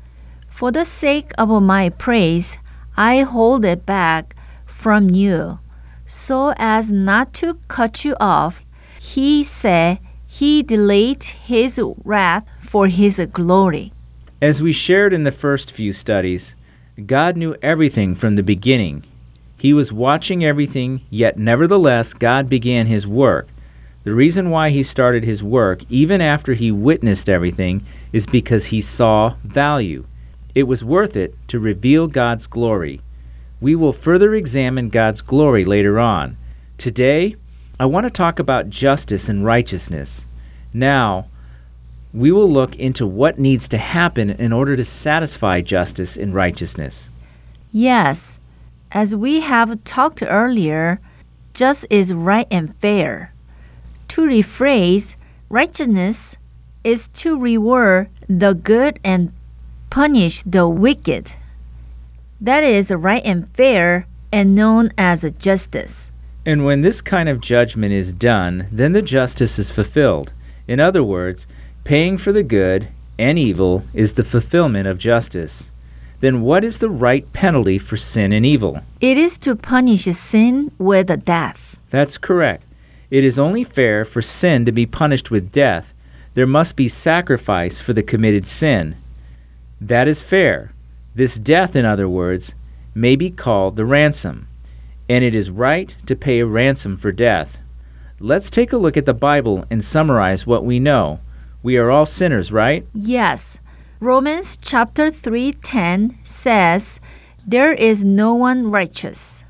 For the sake of my praise, I hold it back from you, so as not to cut you off. He said he delayed his wrath for his glory. As we shared in the first few studies, God knew everything from the beginning. He was watching everything, yet nevertheless, God began his work. The reason why he started his work, even after he witnessed everything, is because he saw value. It was worth it to reveal God's glory. We will further examine God's glory later on. Today, I want to talk about justice and righteousness. Now, we will look into what needs to happen in order to satisfy justice and righteousness. Yes, as we have talked earlier, just is right and fair. To rephrase, righteousness is to reward the good and punish the wicked. That is right and fair and known as justice. And when this kind of judgment is done, then the justice is fulfilled. In other words, paying for the good and evil is the fulfillment of justice. Then what is the right penalty for sin and evil? It is to punish sin with death. That's correct. It is only fair for sin to be punished with death there must be sacrifice for the committed sin. That is fair. This death, in other words, may be called the ransom, and it is right to pay a ransom for death. Let's take a look at the Bible and summarize what we know. We are all sinners, right? Yes. Romans chapter 3:10 says, "There is no one righteous."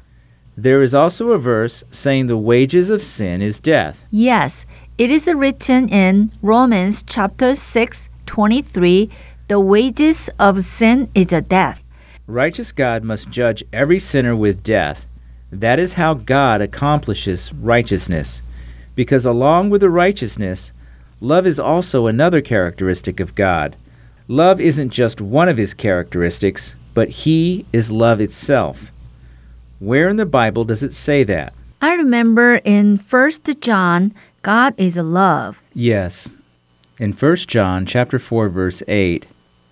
There is also a verse saying the wages of sin is death. Yes, it is written in Romans chapter 6:23, "The wages of sin is a death." Righteous God must judge every sinner with death. That is how God accomplishes righteousness. Because along with the righteousness, love is also another characteristic of God. Love isn't just one of his characteristics, but he is love itself. Where in the Bible does it say that? I remember in 1 John, God is love. Yes. In 1 John chapter 4 verse 8,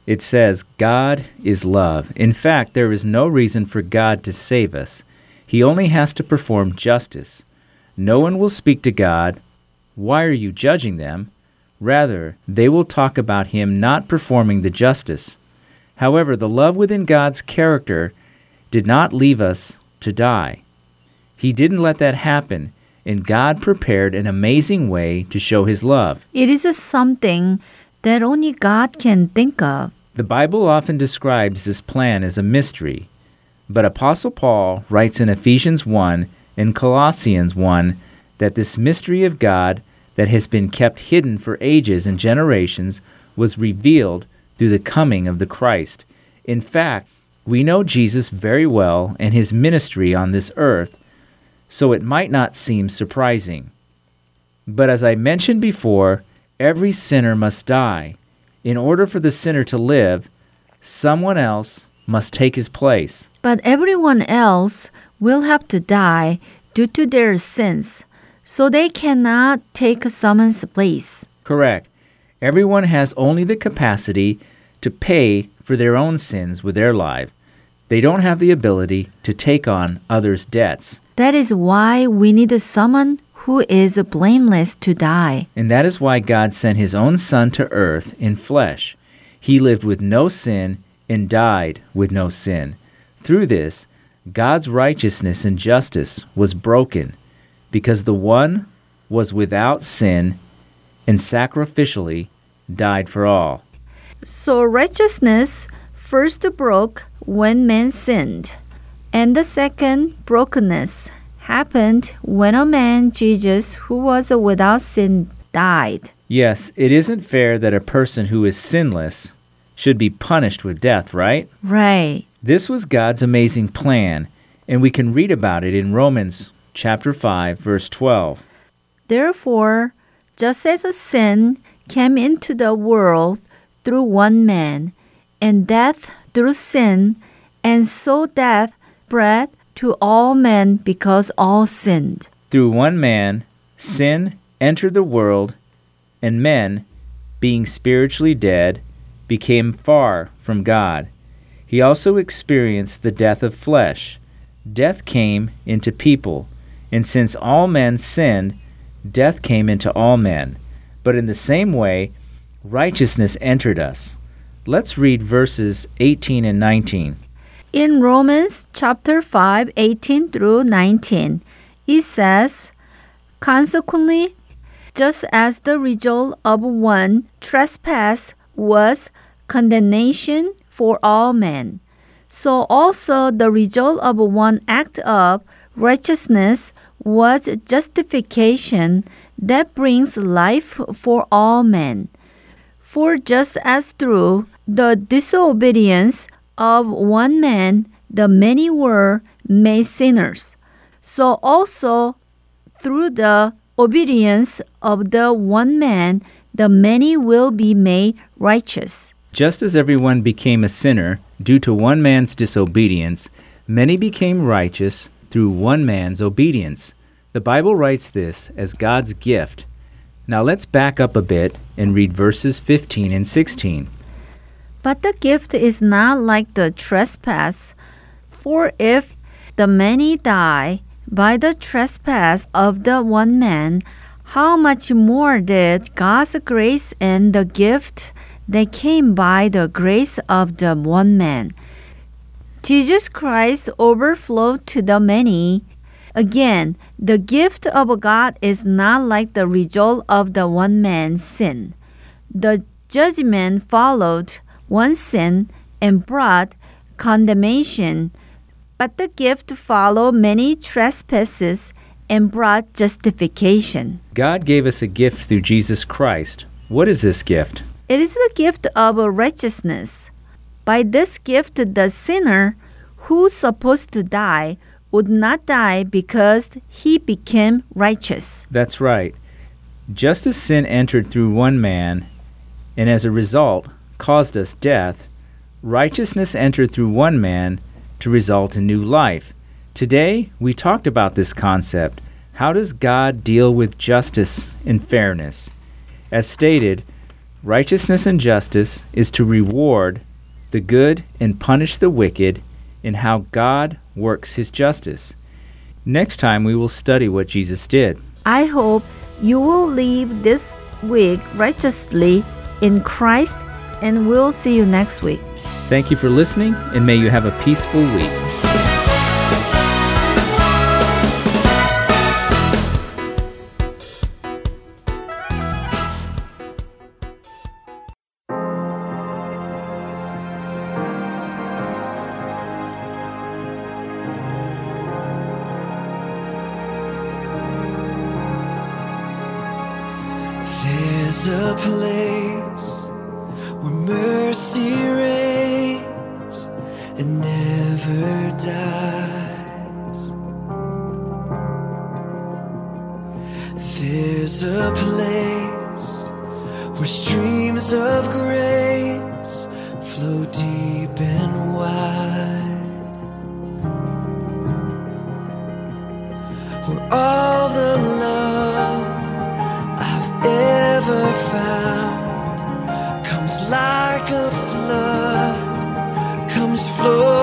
it says God is love. In fact, there is no reason for God to save us. He only has to perform justice. No one will speak to God, "Why are you judging them?" Rather, they will talk about him not performing the justice. However, the love within God's character did not leave us to die. He didn't let that happen, and God prepared an amazing way to show his love. It is a something that only God can think of. The Bible often describes this plan as a mystery, but Apostle Paul writes in Ephesians 1 and Colossians 1 that this mystery of God that has been kept hidden for ages and generations was revealed through the coming of the Christ. In fact, we know Jesus very well and his ministry on this earth, so it might not seem surprising. But as I mentioned before, every sinner must die. In order for the sinner to live, someone else must take his place. But everyone else will have to die due to their sins, so they cannot take someone's place. Correct. Everyone has only the capacity to pay for their own sins with their life. They don't have the ability to take on others' debts. That is why we need someone who is blameless to die. And that is why God sent his own Son to earth in flesh. He lived with no sin and died with no sin. Through this, God's righteousness and justice was broken because the one was without sin and sacrificially died for all. So righteousness first broke when man sinned, and the second brokenness happened when a man, Jesus, who was without sin, died. Yes, it isn't fair that a person who is sinless should be punished with death, right? Right. This was God's amazing plan, and we can read about it in Romans chapter 5 verse 12. Therefore, just as a sin came into the world through one man, and death through sin, and so death spread to all men because all sinned. Through one man sin entered the world, and men, being spiritually dead, became far from God. He also experienced the death of flesh. Death came into people, and since all men sinned, death came into all men. But in the same way, righteousness entered us. Let's read verses 18 and 19. In Romans chapter 5, 18 through 19, it says, Consequently, just as the result of one trespass was condemnation for all men, so also the result of one act of righteousness was justification that brings life for all men. For just as through the disobedience of one man the many were made sinners, so also through the obedience of the one man the many will be made righteous. Just as everyone became a sinner due to one man's disobedience, many became righteous through one man's obedience. The Bible writes this as God's gift. Now let's back up a bit and read verses 15 and 16. But the gift is not like the trespass. For if the many die by the trespass of the one man, how much more did God's grace and the gift that came by the grace of the one man, Jesus Christ, overflowed to the many? Again, the gift of God is not like the result of the one man's sin. The judgment followed one sin and brought condemnation, but the gift followed many trespasses and brought justification. God gave us a gift through Jesus Christ. What is this gift? It is the gift of righteousness. By this gift, the sinner who's supposed to die would not die because he became righteous. That's right. Just as sin entered through one man, and as a result caused us death, righteousness entered through one man to result in new life. Today, we talked about this concept. How does God deal with justice and fairness? As stated, righteousness and justice is to reward the good and punish the wicked in how God works his justice. Next time, we will study what Jesus did. I hope you will leave this week righteously in Christ, and we'll see you next week. Thank you for listening, and may you have a peaceful week. There's a place where streams of grace flow deep and wide. Where all the love I've ever found comes like a flood, comes flowing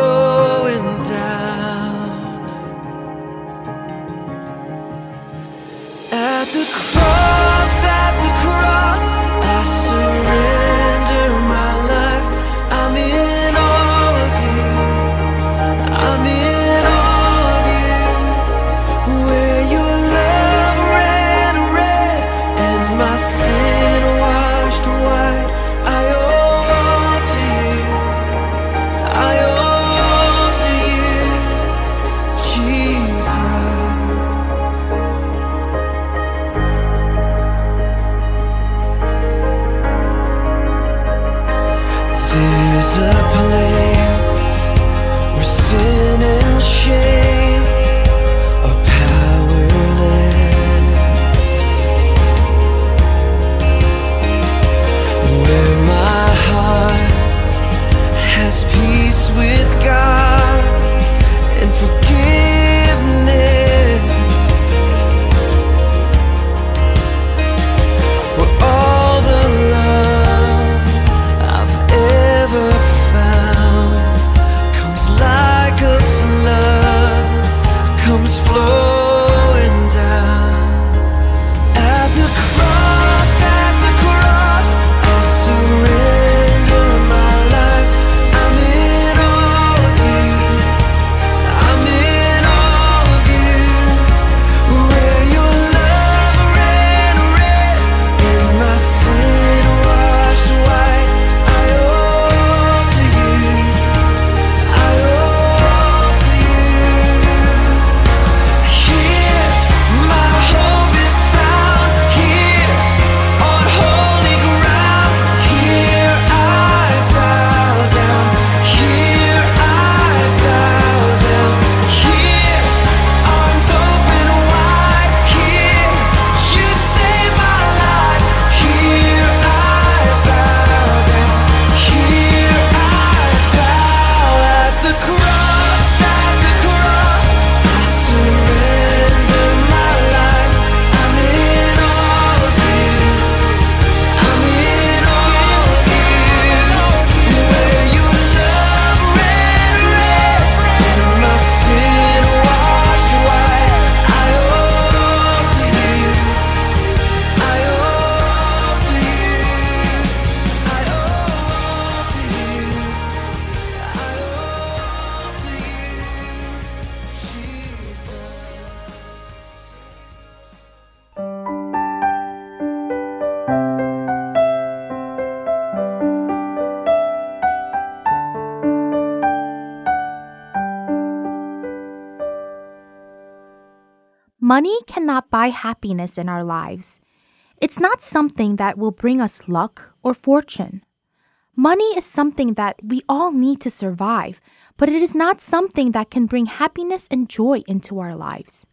Cannot buy happiness in our lives. It's not something that will bring us luck or fortune. Money is something that we all need to survive, but it is not something that can bring happiness and joy into our lives.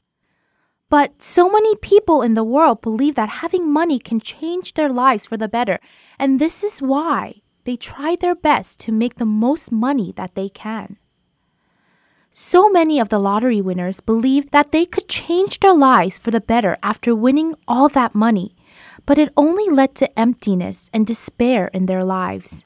But so many people in the world believe that having money can change their lives for the better, and this is why they try their best to make the most money that they can. So many of the lottery winners believed that they could change their lives for the better after winning all that money, but it only led to emptiness and despair in their lives.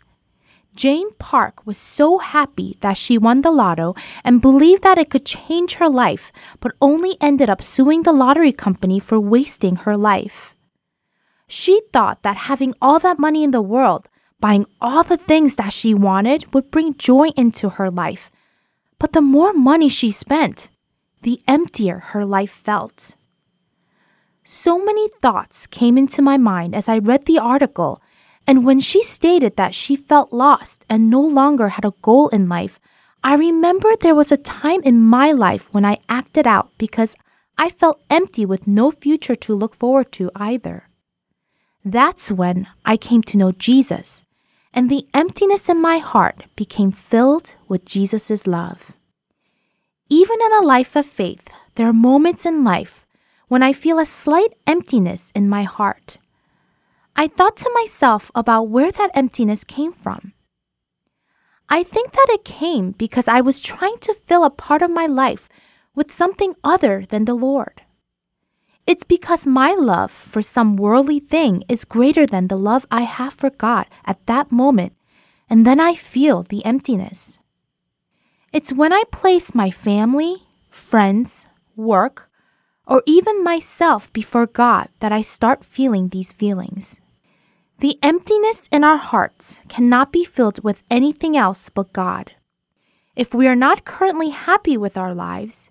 Jane Park was so happy that she won the lotto and believed that it could change her life, but only ended up suing the lottery company for wasting her life. She thought that having all that money in the world, buying all the things that she wanted, would bring joy into her life. But the more money she spent, the emptier her life felt. So many thoughts came into my mind as I read the article and when she stated that she felt lost and no longer had a goal in life, I remember there was a time in my life when I acted out because I felt empty with no future to look forward to either. That's when I came to know Jesus, and the emptiness in my heart became filled with Jesus' love. Even in a life of faith, there are moments in life when I feel a slight emptiness in my heart. I thought to myself about where that emptiness came from. I think that it came because I was trying to fill a part of my life with something other than the Lord. It's because my love for some worldly thing is greater than the love I have for God at that moment, and then I feel the emptiness. It's when I place my family, friends, work, or even myself before God that I start feeling these feelings. The emptiness in our hearts cannot be filled with anything else but God. If we are not currently happy with our lives,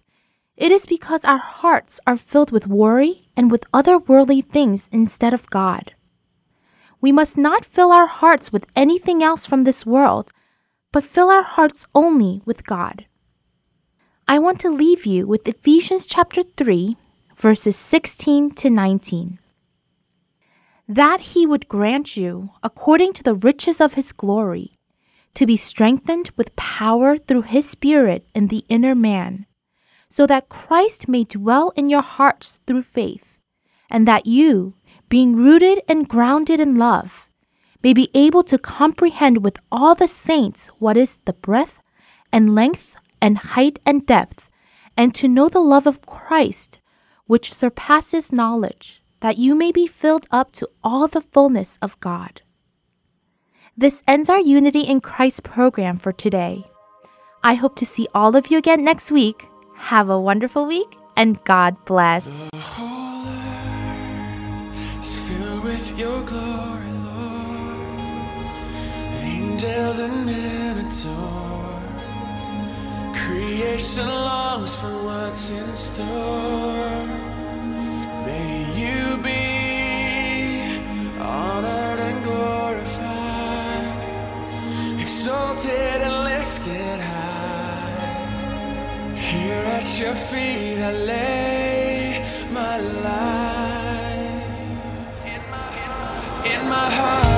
it is because our hearts are filled with worry and with other worldly things instead of God. We must not fill our hearts with anything else from this world, but fill our hearts only with God. I want to leave you with Ephesians chapter 3, verses 16 to 19 that he would grant you, according to the riches of his glory, to be strengthened with power through his Spirit in the inner man, so that Christ may dwell in your hearts through faith, and that you, being rooted and grounded in love, may be able to comprehend with all the saints what is the breadth and length and height and depth, and to know the love of Christ, which surpasses knowledge that you may be filled up to all the fullness of God. This ends our Unity in Christ program for today. I hope to see all of you again next week. Have a wonderful week and God bless. The whole earth is filled with your glory, Lord. Angels and. Creation longs for what's in store. May you be honored and glorified, exalted and lifted high. Here at your feet I lay my life. In my heart, in my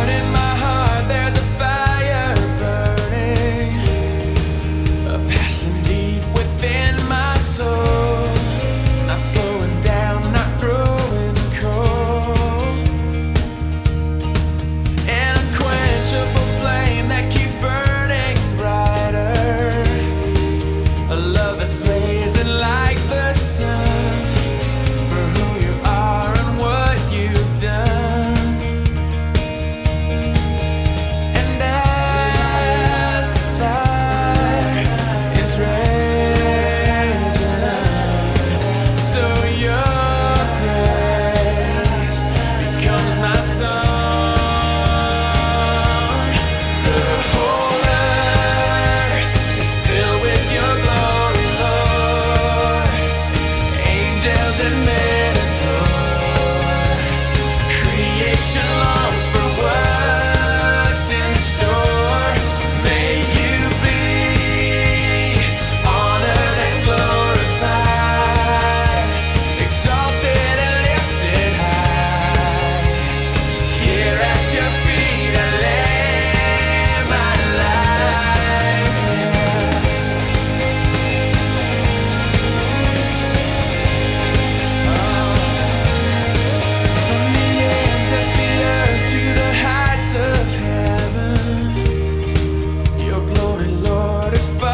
satisfied.